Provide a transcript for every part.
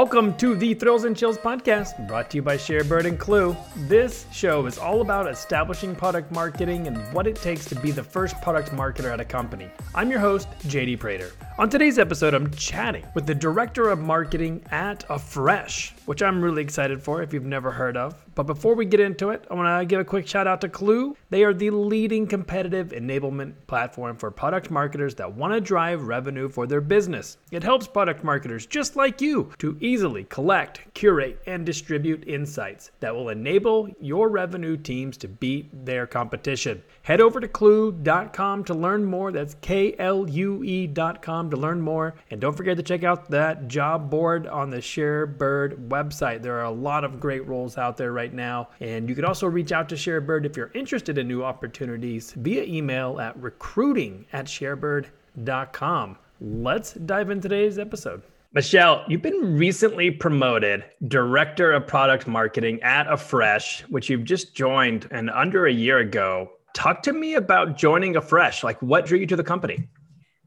Welcome to the Thrills and Chills podcast, brought to you by Sharebird and Klue. This show is all about establishing product marketing and what it takes to be the first product marketer at a company. I'm your host, JD Prater. On today's episode, I'm chatting with the director of marketing at Afresh, which I'm really excited for if you've never heard of. But before we get into it, I want to give a quick shout out to Klue. They are the leading competitive enablement platform for product marketers that want to drive revenue for their business. It helps product marketers just like you to easily collect, curate, and distribute insights that will enable your revenue teams to beat their competition. Head over to klue.com to learn more. That's K L U E.com to learn more. And don't forget to check out that job board on the ShareBird website. There are a lot of great roles out there right now. And you can also reach out to ShareBird if you're interested in new opportunities via email at recruiting at sharebird.com. Let's dive into today's episode. Michelle, you've been recently promoted Director of Product Marketing at Afresh, which you've just joined and under a year ago. Talk to me about joining Afresh. Like, what drew you to the company?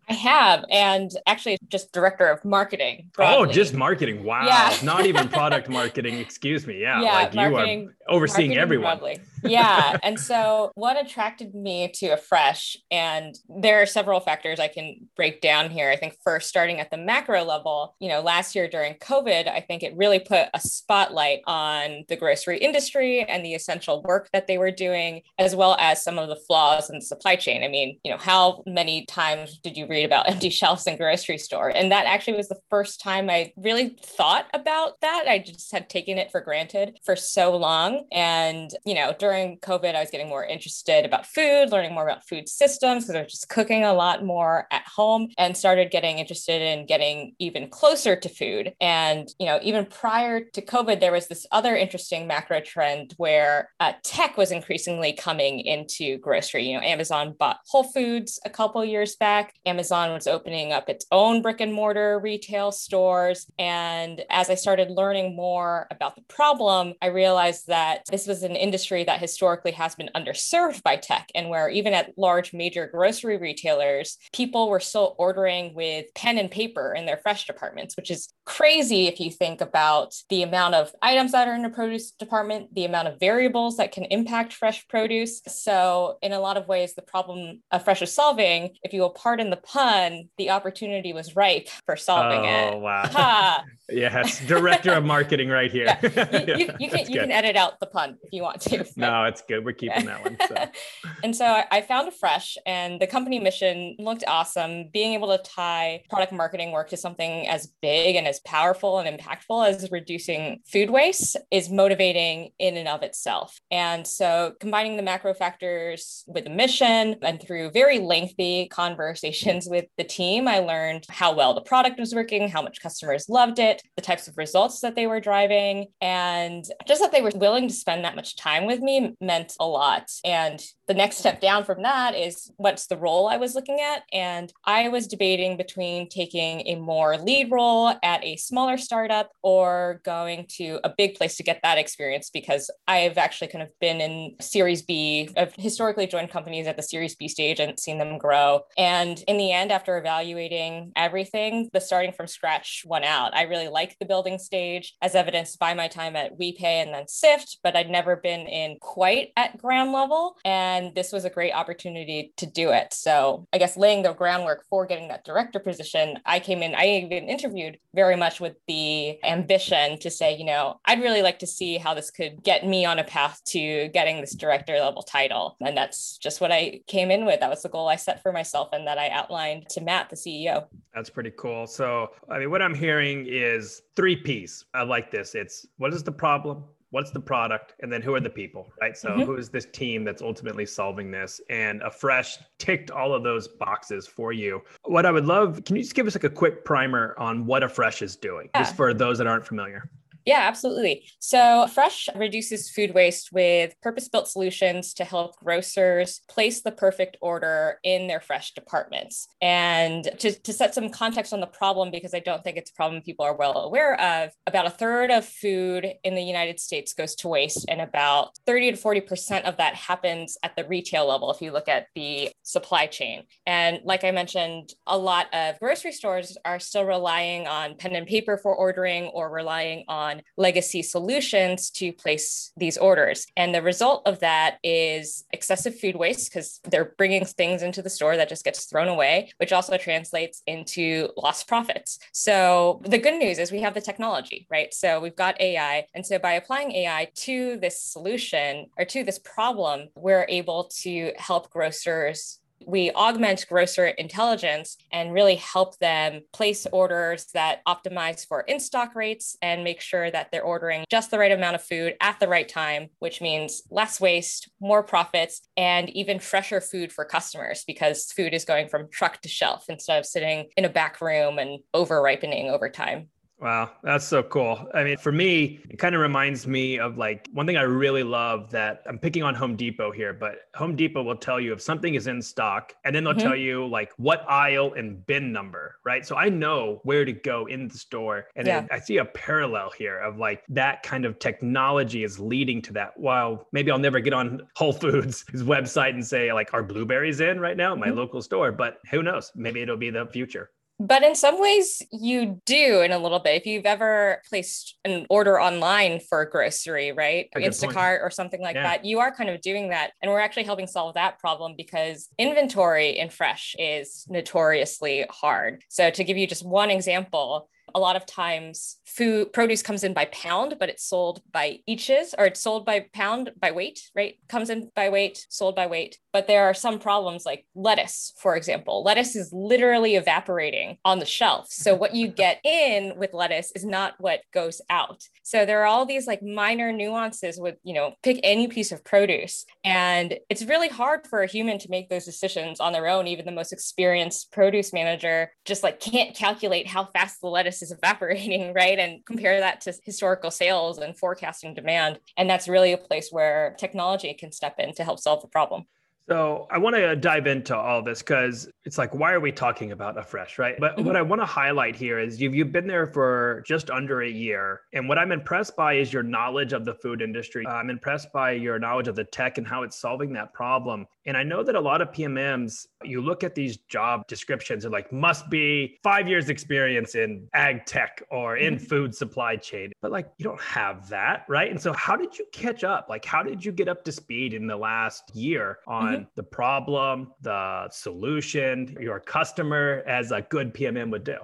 I have, and actually, just director of marketing. Oh, broadly. Oh, just marketing! Wow, yeah. not even product marketing. Excuse me. Yeah, yeah like you are overseeing everyone. Broadly. Yeah, and so what attracted me to Afresh, and there are several factors I can break down here. I think first, starting at the macro level, you know, last year during COVID, I think it really put a spotlight on the grocery industry and the essential work that they were doing, as well as some of the flaws in the supply chain. I mean, you know, how many times did you read about empty shelves in grocery store. And that actually was the first time I really thought about that. I just had taken it for granted for so long. And, you know, during COVID, I was getting more interested about food, learning more about food systems because I was just cooking a lot more at home and started getting interested in getting even closer to food. And, you know, even prior to COVID, there was this other interesting macro trend where uh, tech was increasingly coming into grocery. You know, Amazon bought Whole Foods a couple years back. Amazon was opening up its own brick and mortar retail stores. And as I started learning more about the problem, I realized that this was an industry that historically has been underserved by tech, and where even at large major grocery retailers, people were still ordering with pen and paper in their fresh departments, which is crazy if you think about the amount of items that are in the produce department, the amount of variables that can impact fresh produce. So, in a lot of ways, the problem Afresh is solving, if you will pardon the pun, the opportunity was ripe for solving oh, it. Oh wow! yes, director of marketing right here. Yeah. You, you, you can you can edit out the pun if you want to. But... No, it's good. We're keeping that one. So. and so I, found Fresh, and the company mission looked awesome. Being able to tie product marketing work to something as big and as powerful and impactful as reducing food waste is motivating in and of itself. And so combining the macro factors with the mission and through very lengthy conversations with the team, I learned how well the product was working, how much customers loved it, the types of results that they were driving, and just that they were willing to spend that much time with me meant a lot. And the next step down from that is what's the role I was looking at. And I was debating between taking a more lead role at a smaller startup or going to a big place to get that experience because I've actually kind of been in Series B. I've historically joined companies at the Series B stage and seen them grow. And in the end, after evaluating everything, the starting from scratch won out. I really liked the building stage as evidenced by my time at WePay and then Sift, but I'd never been in quite at ground level. And this was a great opportunity to do it. So I guess laying the groundwork for getting that director position, I came in, I even interviewed very much with the ambition to say, you know, I'd really like to see how this could get me on a path to getting this director level title. And that's just what I came in with. That was the goal I set for myself and that I outlined to Matt, the CEO. That's pretty cool. So, I mean, what I'm hearing is three P's. I like this. It's what is the problem? What's the product? And then who are the people, right? So, mm-hmm. who is this team that's ultimately solving this? And Afresh ticked all of those boxes for you. What I would love, can you just give us like a quick primer on what Afresh is doing, yeah. just for those that aren't familiar? Yeah, absolutely. So, Fresh reduces food waste with purpose built solutions to help grocers place the perfect order in their fresh departments. And to, to set some context on the problem, because I don't think it's a problem people are well aware of, about a third of food in the United States goes to waste, and about 30 to 40% of that happens at the retail level if you look at the supply chain. And like I mentioned, a lot of grocery stores are still relying on pen and paper for ordering or relying on legacy solutions to place these orders. And the result of that is excessive food waste because they're bringing things into the store that just gets thrown away, which also translates into lost profits. So the good news is we have the technology, right? So we've got AI. And so by applying AI to this solution or to this problem, we're able to help grocers we augment grocer intelligence and really help them place orders that optimize for in stock rates and make sure that they're ordering just the right amount of food at the right time, which means less waste, more profits, and even fresher food for customers because food is going from truck to shelf instead of sitting in a back room and over ripening over time. Wow, that's so cool. I mean, for me, it kind of reminds me of like one thing I really love that I'm picking on Home Depot here, but Home Depot will tell you if something is in stock and then they'll mm-hmm. tell you like what aisle and bin number, right? So I know where to go in the store. And yeah. I see a parallel here of like that kind of technology is leading to that. While maybe I'll never get on Whole Foods' website and say, like, are blueberries in right now, at my mm-hmm. local store? But who knows? Maybe it'll be the future. But in some ways, you do in a little bit. If you've ever placed an order online for a grocery, right? Instacart or something like yeah. that, you are kind of doing that. And we're actually helping solve that problem because inventory in fresh is notoriously hard. So, to give you just one example, a lot of times food produce comes in by pound but it's sold by eaches or it's sold by pound by weight right? Comes in by weight sold by weight. But there are some problems like lettuce for example. Lettuce is literally evaporating on the shelf. So what you get in with lettuce is not what goes out. So there are all these like minor nuances with you know pick any piece of produce. And it's really hard for a human to make those decisions on their own. Even the most experienced produce manager just like can't calculate how fast the lettuce is evaporating, right? And compare that to historical sales and forecasting demand. And that's really a place where technology can step in to help solve the problem. So I want to dive into all this because it's like, why are we talking about Afresh, right? But mm-hmm. what I want to highlight here is you've, you've been there for just under a year. And what I'm impressed by is your knowledge of the food industry. I'm impressed by your knowledge of the tech and how it's solving that problem. And I know that a lot of PMMs, you look at these job descriptions and like must be five years experience in ag tech or in mm-hmm. food supply chain, but like you don't have that, right? And so how did you catch up? Like how did you get up to speed in the last year on mm-hmm. the problem, the solution, your customer as a good PMM would do?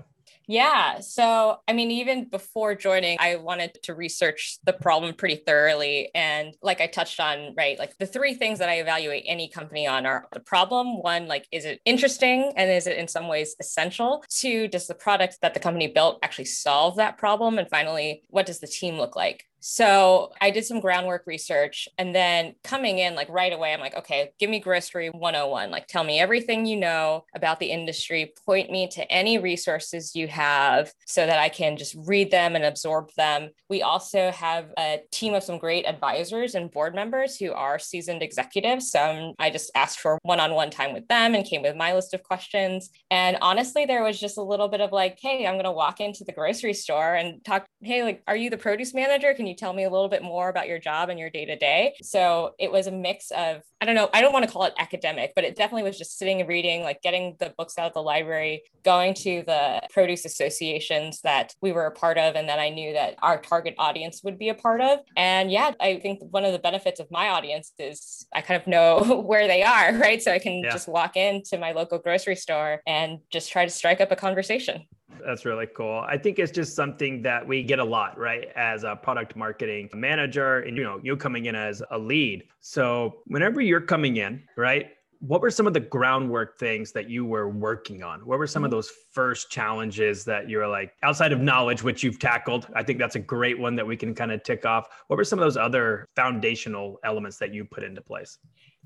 Yeah. So, I mean, even before joining, I wanted to research the problem pretty thoroughly. And like I touched on, right, like the three things that I evaluate any company on are the problem. One, like, is it interesting? And is it in some ways essential? Two, does the product that the company built actually solve that problem? And finally, what does the team look like? So I did some groundwork research and then coming in like right away, I'm like, okay, give me grocery 101. Like tell me everything you know about the industry, point me to any resources you have so that I can just read them and absorb them. We also have a team of some great advisors and board members who are seasoned executives. So I just asked for one-on-one time with them and came with my list of questions. And honestly, there was just a little bit of like, hey, I'm going to walk into the grocery store and talk, hey, like, are you the produce manager? Can you tell me a little bit more about your job and your day to day? So it was a mix of, I don't know, I don't want to call it academic, but it definitely was just sitting and reading, like getting the books out of the library, going to the produce associations that we were a part of and that I knew that our target audience would be a part of. And yeah, I think one of the benefits of my audience is I kind of know where they are, right? So I can yeah. just walk into my local grocery store and just try to strike up a conversation. That's really cool. I think it's just something that we get a lot, right? As a product marketing manager and you know, you coming in as a lead. So whenever you're coming in, right? what were some of the groundwork things that you were working on? What were some of mm-hmm. those first challenges that you were like outside of knowledge, which you've tackled? I think that's a great one that we can kind of tick off. What were some of those other foundational elements that you put into place?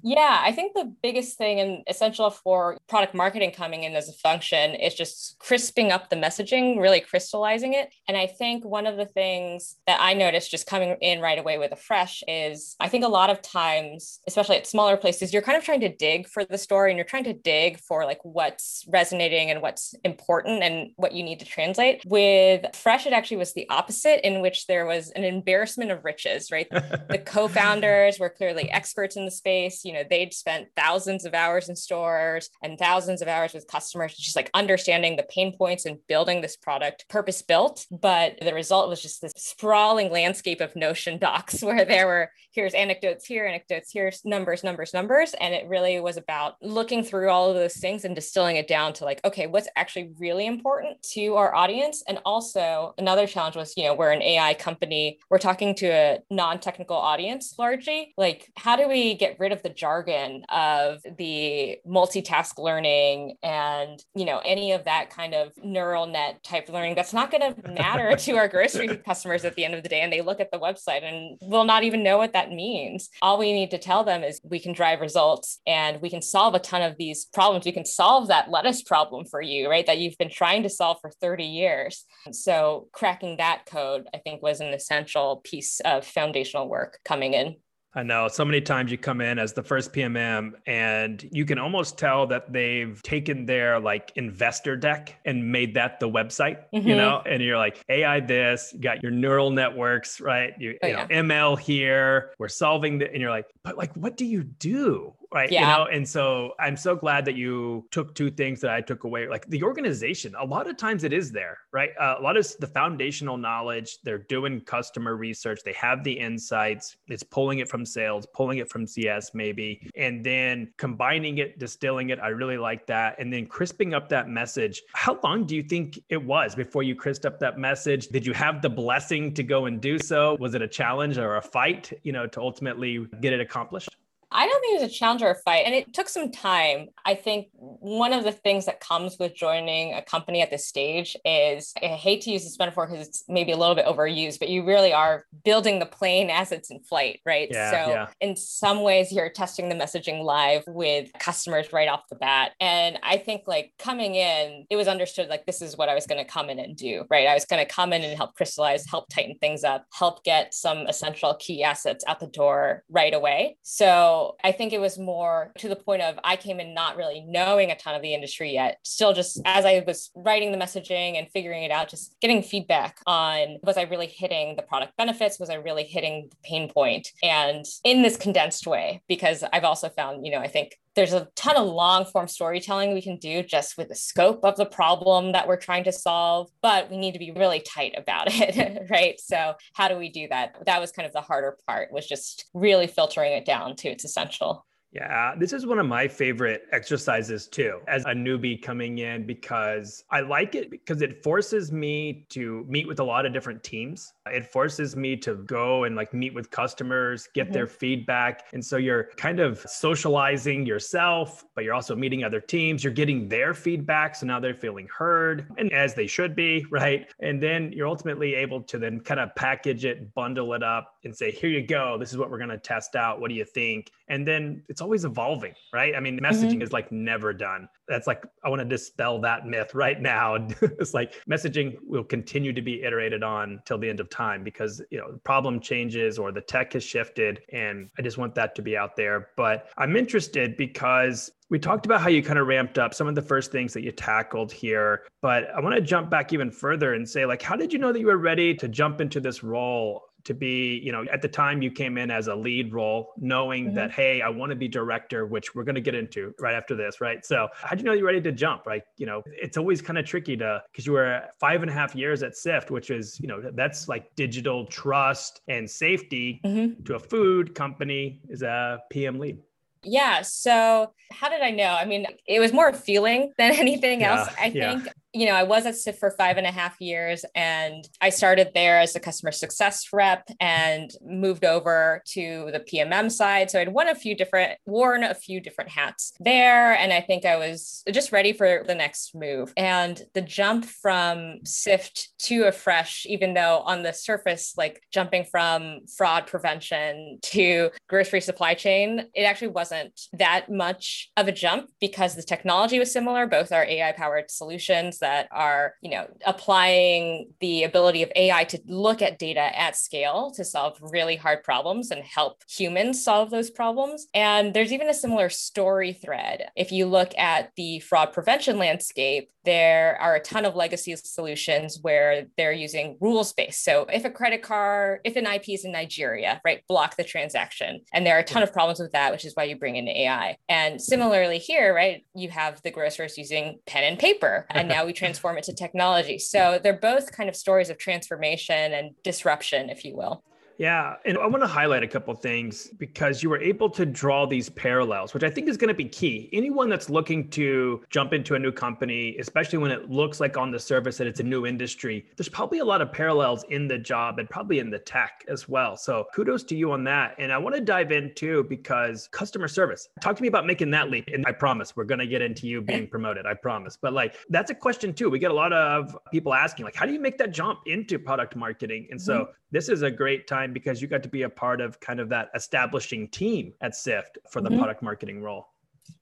Yeah, I think the biggest thing and essential for product marketing coming in as a function is just crisping up the messaging, really crystallizing it. And I think one of the things that I noticed just coming in right away with Afresh is I think a lot of times, especially at smaller places, you're kind of trying to dig for the story and you're trying to dig for like what's resonating and what's important and what you need to translate. With Fresh, it actually was the opposite, in which there was an embarrassment of riches, right? the co founders were clearly experts in the space. You you know they'd spent thousands of hours in stores and thousands of hours with customers just like understanding the pain points and building this product purpose built but the result was just this sprawling landscape of notion docs where there were here's anecdotes here anecdotes here's numbers numbers numbers. And it really was about looking through all of those things and distilling it down to like okay what's actually really important to our audience? And also another challenge was you know we're an ai company. We're talking to a non-technical audience largely. Like how do we get rid of the jargon of the multitask learning and you know any of that kind of neural net type learning that's not going to matter to our grocery customers at the end of the day and they look at the website and will not even know what that means. All we need to tell them is we can drive results and we can solve a ton of these problems. We can solve that lettuce problem for you right that you've been trying to solve for 30 years. So cracking that code i think was an essential piece of foundational work coming in I know so many times you come in as the first PMM and you can almost tell that they've taken their like investor deck and made that the website, mm-hmm. you know, and you're like AI this, you got your neural networks, right? You, oh, you know, yeah. ML here, we're solving the, and you're like, but like, what do you do? Right yeah. you know and so i'm so glad that you took two things that i took away like the organization. A lot of times it is there right? Uh, a lot of the foundational knowledge they're doing customer research they have the insights it's pulling it from sales pulling it from cs maybe and then combining it distilling it i really like that and then crisping up that message. How long do you think it was before you crisped up that message? Did you have the blessing to go and do so? Was it a challenge or a fight you know to ultimately get it accomplished I don't think it was a challenge or a fight. And it took some time. I think one of the things that comes with joining a company at this stage is I hate to use this metaphor because it's maybe a little bit overused, but you really are building the plane as it's in flight, right? Yeah, so yeah. in some ways, you're testing the messaging live with customers right off the bat. And I think like coming in, it was understood like this is what I was going to come in and do, right? I was going to come in and help crystallize, help tighten things up, help get some essential key assets out the door right away. So I think it was more to the point of I came in not really knowing a ton of the industry yet, still just as I was writing the messaging and figuring it out, just getting feedback on was I really hitting the product benefits? Was I really hitting the pain point? And in this condensed way, because I've also found, you know, I think there's a ton of long form storytelling we can do just with the scope of the problem that we're trying to solve, but we need to be really tight about it, right? So, how do we do that? That was kind of the harder part, was just really filtering it down to its essential. Yeah, this is one of my favorite exercises too, as a newbie coming in, because I like it because it forces me to meet with a lot of different teams. It forces me to go and like meet with customers, get mm-hmm. their feedback. And so you're kind of socializing yourself, but you're also meeting other teams. You're getting their feedback. So now they're feeling heard and as they should be, right? And then you're ultimately able to then kind of package it, bundle it up, and say, here you go. This is what we're going to test out. What do you think? And then it's always evolving, right? I mean, messaging mm-hmm. is like never done. That's like, I want to dispel that myth right now. it's like messaging will continue to be iterated on till the end of time because, you know, the problem changes or the tech has shifted. And I just want that to be out there. But I'm interested because we talked about how you kind of ramped up some of the first things that you tackled here, but I want to jump back even further and say, like, how did you know that you were ready to jump into this role to be, you know, at the time you came in as a lead role, knowing mm-hmm. that, hey, I want to be director, which we're going to get into right after this, right? So, how do you know you're ready to jump? Right? You know, it's always kind of tricky to because you were five and a half years at Sift, which is, you know, that's like digital trust and safety mm-hmm. to a food company is a PM lead. Yeah. So, how did I know? I mean, it was more a feeling than anything yeah, else. I yeah. You know, I was at Sift for five and a half years and I started there as a customer success rep and moved over to the PMM side. So I'd worn a few different, worn a few different hats there. And I think I was just ready for the next move. And the jump from Sift to Afresh, even though on the surface, like jumping from fraud prevention to grocery supply chain, it actually wasn't that much of a jump because the technology was similar. Both are AI powered solutions that are, you know, applying the ability of AI to look at data at scale to solve really hard problems and help humans solve those problems. And there's even a similar story thread. If you look at the fraud prevention landscape, there are a ton of legacy solutions where they're using rules based. So if a credit card, if an IP is in Nigeria, right, block the transaction. And there are a ton of problems with that, which is why you bring in AI. And similarly here, right, you have the grocers using pen and paper, and now we transform it to technology. So they're both kind of stories of transformation and disruption, if you will. Yeah, and I want to highlight a couple things because you were able to draw these parallels, which I think is going to be key. Anyone that's looking to jump into a new company, especially when it looks like on the surface that it's a new industry, there's probably a lot of parallels in the job and probably in the tech as well. So kudos to you on that. And I want to dive in too because customer service. Talk to me about making that leap. And I promise we're going to get into you being promoted. I promise. But like that's a question too. We get a lot of people asking like how do you make that jump into product marketing? And so mm-hmm. this is a great time time because you got to be a part of kind of that establishing team at Sift for the mm-hmm. product marketing role.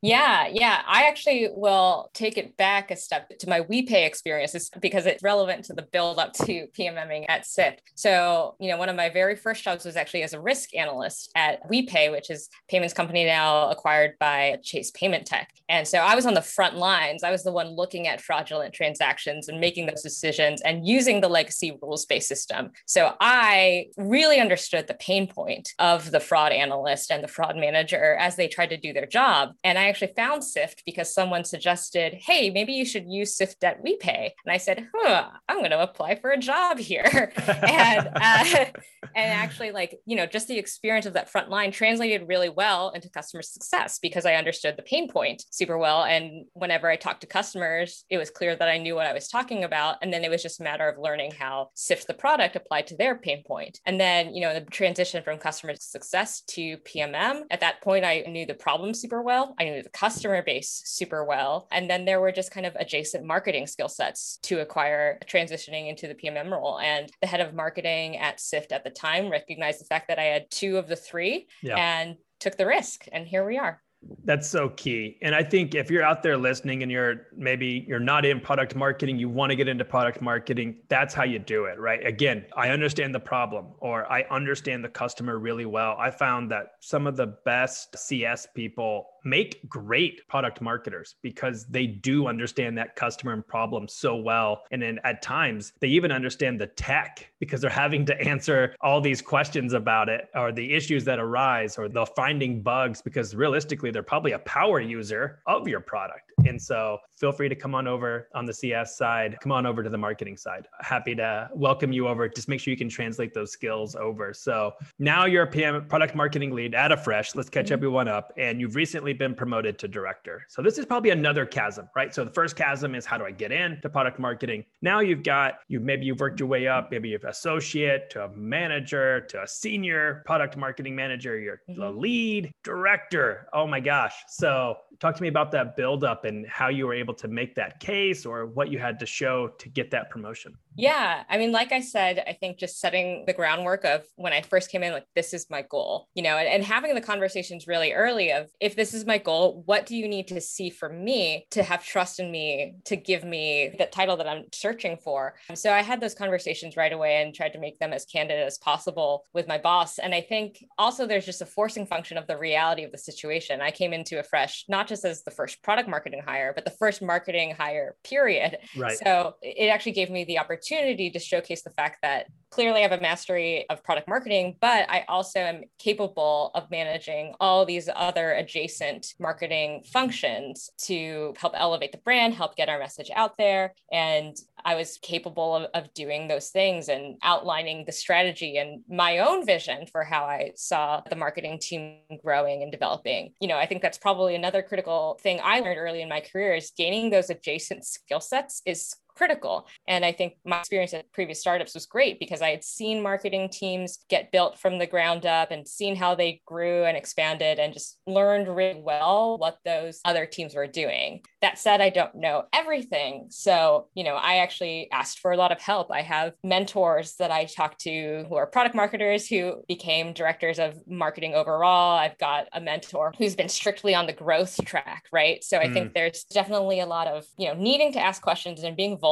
Yeah, yeah. I actually will take it back a step to my WePay experiences because it's relevant to the build up to PMMing at Sift. So, you know, one of my very first jobs was actually as a risk analyst at WePay, which is payments company now acquired by Chase Paymentech. And so I was on the front lines. I was the one looking at fraudulent transactions and making those decisions and using the legacy rules based system. So I really understood the pain point of the fraud analyst and the fraud manager as they tried to do their job. And I actually found Sift because someone suggested, hey, maybe you should use Sift at WePay. And I said, huh, I'm going to apply for a job here. and, uh, and actually, like, you know, just the experience of that front line translated really well into customer success because I understood the pain point super well. And whenever I talked to customers, it was clear that I knew what I was talking about. And then it was just a matter of learning how Sift the product applied to their pain point. And then, you know, the transition from customer success to PMM, at that point, I knew the problem super well. I knew the customer base super well. And then there were just kind of adjacent marketing skill sets to acquire transitioning into the PMM role. And the head of marketing at Sift at the time recognized the fact that I had two of the three yeah. and took the risk. And here we are. That's so key. And I think if you're out there listening and you're maybe you're not in product marketing, you want to get into product marketing, that's how you do it, right? Again, I understand the problem or I understand the customer really well. I found that some of the best CS people make great product marketers because they do understand that customer and problem so well. And then at times they even understand the tech because they're having to answer all these questions about it or the issues that arise or they're finding bugs because realistically they're probably a power user of your product. And so feel free to come on over on the CS side, come on over to the marketing side. Happy to welcome you over. Just make sure you can translate those skills over. So now you're a PM product marketing lead at Afresh. Let's catch mm-hmm. everyone up. And you've recently been promoted to director. So this is probably another chasm, right? So the first chasm is how do I get into product marketing? Now you've got you maybe you've worked your way up, maybe you're associate to a manager to a senior product marketing manager, you're mm-hmm. the lead director. Oh my gosh. So talk to me about that build up and how you were able to make that case or what you had to show to get that promotion. Yeah. I mean, like I said, I think just setting the groundwork of when I first came in, like, this is my goal, you know, and, and having the conversations really early of if this is my goal, what do you need to see for me to have trust in me to give me the title that I'm searching for? So I had those conversations right away and tried to make them as candid as possible with my boss. And I think also there's just a forcing function of the reality of the situation. I came into Afresh, not just as the first product marketing hire, but the first marketing hire, period. Right. So it actually gave me the opportunity to showcase the fact that clearly I have a mastery of product marketing, but I also am capable of managing all these other adjacent marketing functions to help elevate the brand, help get our message out there. And I was capable of, of doing those things and outlining the strategy and my own vision for how I saw the marketing team growing and developing. You know, I think that's probably another critical thing I learned early in my career is gaining those adjacent skill sets is critical. And I think my experience at previous startups was great because I had seen marketing teams get built from the ground up and seen how they grew and expanded and just learned really well what those other teams were doing. That said, I don't know everything. So, you know, I actually asked for a lot of help. I have mentors that I talk to who are product marketers who became directors of marketing overall. I've got a mentor who's been strictly on the growth track, right? So I mm. think there's definitely a lot of, you know, needing to ask questions and being vulnerable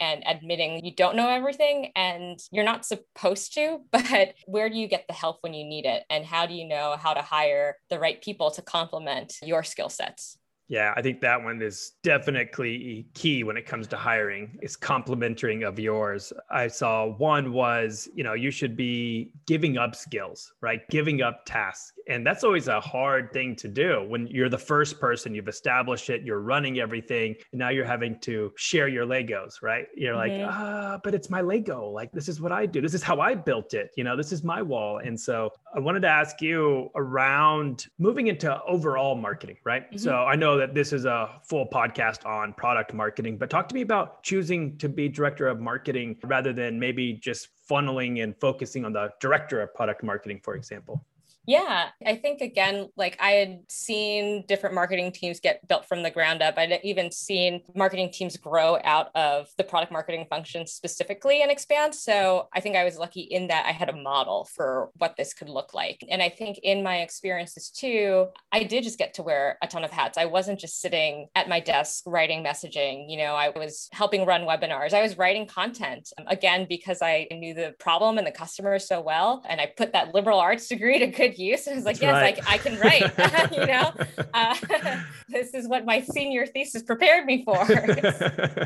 and admitting you don't know everything and you're not supposed to, but where do you get the help when you need it? And how do you know how to hire the right people to complement your skill sets? Yeah, I think that one is definitely key when it comes to hiring. Is complementing of yours. I saw one was, you know, you should be giving up skills, right? Giving up tasks. And that's always a hard thing to do when you're the first person, you've established it, you're running everything, and now you're having to share your Legos, right? You're like, mm-hmm. ah, but it's my Lego. Like, this is what I do. This is how I built it. You know, this is my wall. And so I wanted to ask you around moving into overall marketing, right? Mm-hmm. So I know that this is a full podcast on product marketing, but talk to me about choosing to be director of marketing rather than maybe just funneling and focusing on the director of product marketing, for example. Yeah, I think again, like I had seen different marketing teams get built from the ground up. I'd even seen marketing teams grow out of the product marketing function specifically and expand. So I think I was lucky in that I had a model for what this could look like. And I think in my experiences too, I did just get to wear a ton of hats. I wasn't just sitting at my desk writing messaging. You know, I was helping run webinars, I was writing content again because I knew the problem and the customer so well. And I put that liberal arts degree to good good use. And I was like, That's yes, right. I, I, can write. you know, uh, this is what my senior thesis prepared me for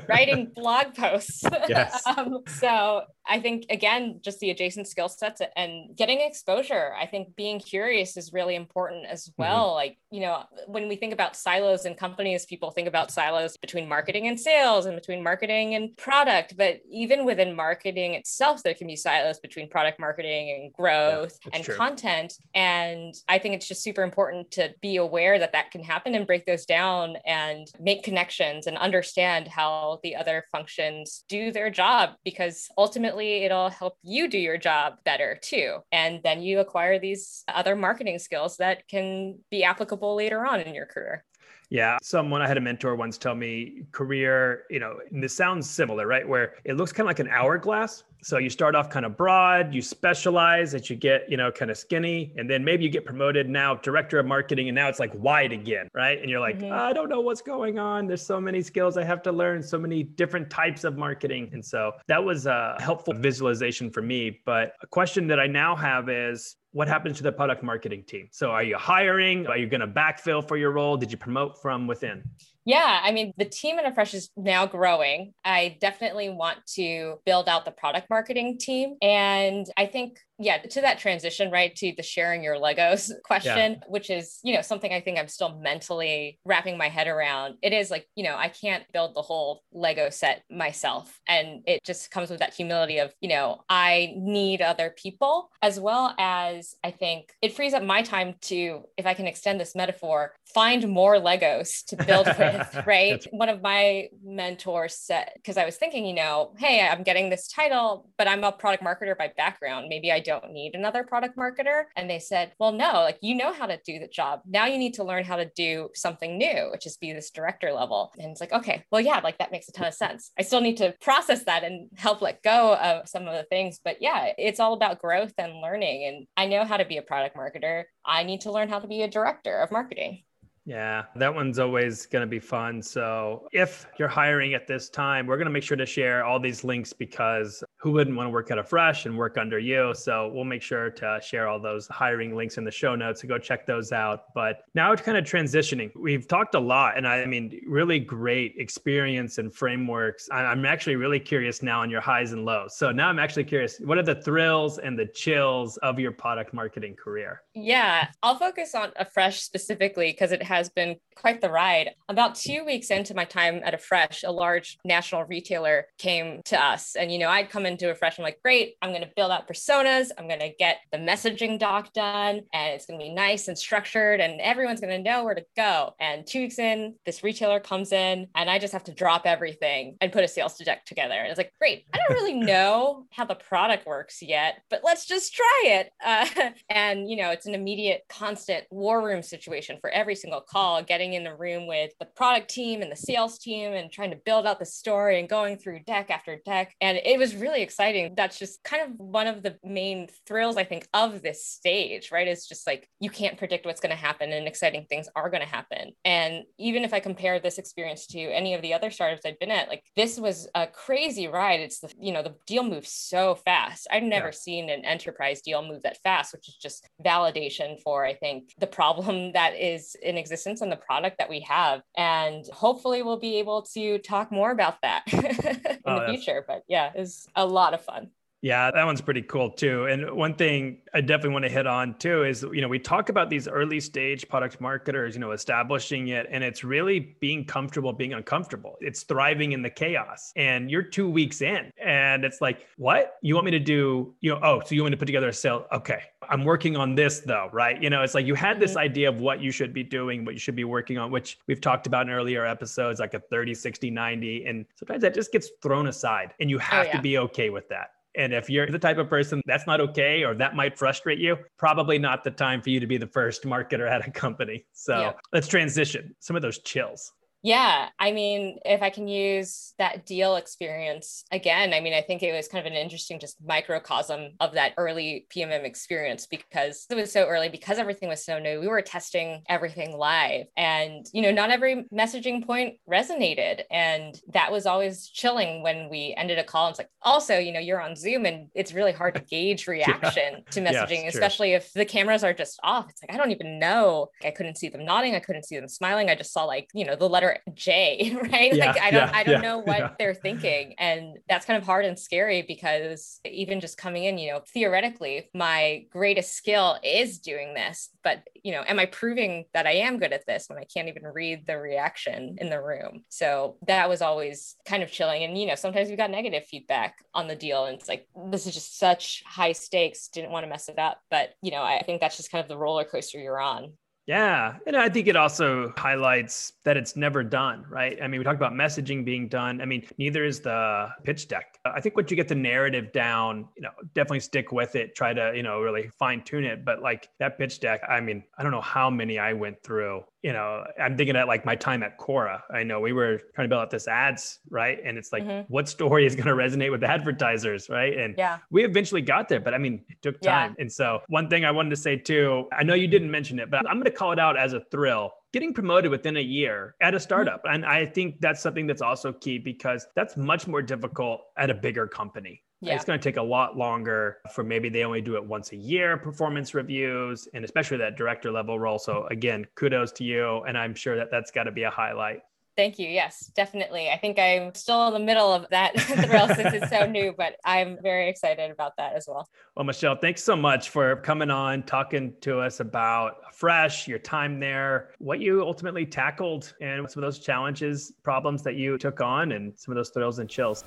writing blog posts. Yes. um, so I think again, just the adjacent skill sets and getting exposure. I think being curious is really important as mm-hmm. well. Mm-hmm. Like, you know, when we think about silos in companies, people think about silos between marketing and sales and between marketing and product. But even within marketing itself, there can be silos between product marketing and growth yeah, and true. content. And I think it's just super important to be aware that that can happen and break those down and make connections and understand how the other functions do their job because ultimately it'll help you do your job better too. And then you acquire these other marketing skills that can be applicable later on in your career. Yeah. Someone I had a mentor once tell me career, you know, and this sounds similar, right? Where it looks kind of like an hourglass. So you start off kind of broad, you specialize as you get, you know, kind of skinny, and then maybe you get promoted now director of marketing, and now it's like wide again, right? And you're like, mm-hmm. I don't know what's going on. There's so many skills I have to learn, so many different types of marketing. And so that was a helpful visualization for me. But a question that I now have is what happens to the product marketing team? So are you hiring? Are you going to backfill for your role? Did you promote from within? Yeah, I mean, the team in Afresh is now growing. I definitely want to build out the product marketing team. And I think yeah to that transition right to the sharing your legos question yeah. which is you know something i think i'm still mentally wrapping my head around it is like you know i can't build the whole lego set myself and it just comes with that humility of you know i need other people as well as i think it frees up my time to if i can extend this metaphor find more legos to build with right one of my mentors said because i was thinking you know hey i'm getting this title but i'm a product marketer by background maybe i don't need another product marketer. And they said, well, no, like you know how to do the job. Now you need to learn how to do something new, which is be this director level. And it's like, okay, well, yeah, like that makes a ton of sense. I still need to process that and help let go of some of the things. But yeah, it's all about growth and learning. And I know how to be a product marketer. I need to learn how to be a director of marketing. Yeah, that one's always going to be fun. So, if you're hiring at this time, we're going to make sure to share all these links because who wouldn't want to work at Afresh and work under you? So, we'll make sure to share all those hiring links in the show notes. So, go check those out. But now it's kind of transitioning. We've talked a lot, and I, I mean, really great experience and frameworks. I'm actually really curious now on your highs and lows. So, now I'm actually curious what are the thrills and the chills of your product marketing career? Yeah, I'll focus on Afresh specifically because it has been quite the ride. About two weeks into my time at Afresh, a large national retailer came to us. And, you know, I'd come into Afresh, I'm like, great, I'm going to build out personas. I'm going to get the messaging doc done and it's going to be nice and structured and everyone's going to know where to go. And two weeks in, this retailer comes in and I just have to drop everything and put a sales deck together. And it's like, great, I don't really know how the product works yet, but let's just try it. Uh, and, you know, it's an immediate, constant war room situation for every single call, getting in a room with the product team and the sales team and trying to build out the story and going through deck after deck. And it was really exciting. That's just kind of one of the main thrills, I think, of this stage, right? It's just like you can't predict what's going to happen and exciting things are going to happen. And even if I compare this experience to any of the other startups I've been at, like this was a crazy ride. It's the, you know, the deal moves so fast. I've never yeah. seen an enterprise deal move that fast, which is just validation for, I think, the problem that is in existence and the product that we have. And hopefully we'll be able to talk more about that in oh, the future. But yeah, it's a lot of fun. Yeah, that one's pretty cool too. And one thing I definitely want to hit on too is, you know, we talk about these early stage product marketers, you know, establishing it, and it's really being comfortable being uncomfortable. It's thriving in the chaos. And you're two weeks in, and it's like, what? You want me to do, you know, oh, so you want me to put together a sale? Okay. I'm working on this though, right? You know, it's like you had this mm-hmm. idea of what you should be doing, what you should be working on, which we've talked about in earlier episodes, like a 30, 60, 90. And sometimes that just gets thrown aside and you oh, have oh, yeah. to be okay with that. And if you're the type of person that's not okay or that might frustrate you, probably not the time for you to be the first marketer at a company. So yeah. let's transition some of those chills. Yeah, I mean, if I can use that deal experience again, I mean, I think it was kind of an interesting just microcosm of that early PMM experience because it was so early, because everything was so new. We were testing everything live, and you know, not every messaging point resonated, and that was always chilling when we ended a call. And it's like, also, you know, you're on Zoom, and it's really hard to gauge reaction yeah. to messaging, yes, especially if the cameras are just off. It's like I don't even know. I couldn't see them nodding, I couldn't see them smiling. I just saw like you know the letter J, right? Yeah, like I don't yeah, I don't yeah, know what they're thinking. And that's kind of hard and scary because even just coming in, you know, theoretically, my greatest skill is doing this, but you know, am I proving that I am good at this when I can't even read the reaction in the room? So that was always kind of chilling. And you know, sometimes we got negative feedback on the deal and it's like this is just such high stakes, didn't want to mess it up. But you know, I think that's just kind of the roller coaster you're on. Yeah. And I think it also highlights that it's never done, right? I mean, we talked about messaging being done. I mean, neither is the pitch deck. I think once you get the narrative down, you know, definitely stick with it, try to, you know, really fine tune it. But like that pitch deck, I mean, I don't know how many I went through you know, I'm thinking at like my time at Quora. I know we were trying to build out this ads, right? And it's like, mm-hmm. what story is going to resonate with advertisers, right? And yeah. we eventually got there, but I mean, it took time. Yeah. And so, one thing I wanted to say too, I know you didn't mention it, but I'm going to call it out as a thrill getting promoted within a year at a startup. And I think that's something that's also key because that's much more difficult at a bigger company. Uh, yeah. It's going to take a lot longer for maybe they only do it once a year performance reviews and especially that director level role. So again, kudos to you and I'm sure that that's got to be a highlight. Thank you. Yes, definitely. I think I'm still in the middle of that thrill since it's so new, but I'm very excited about that as well. Well, Michelle, thanks so much for coming on, talking to us about Fresh, your time there, what you ultimately tackled, and some of those challenges, problems that you took on, and some of those thrills and chills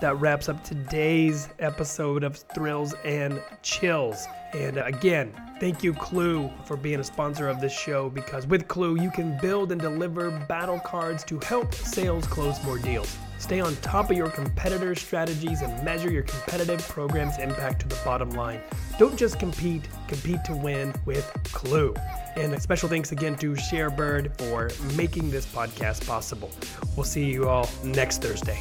that wraps up today's episode of Thrills and Chills. And again, thank you, Klue, for being a sponsor of this show because with Klue, you can build and deliver battle cards to help sales close more deals. Stay on top of your competitors' strategies and measure your competitive program's impact to the bottom line. Don't just compete, compete to win with Klue. And special thanks again to ShareBird for making this podcast possible. We'll see you all next Thursday.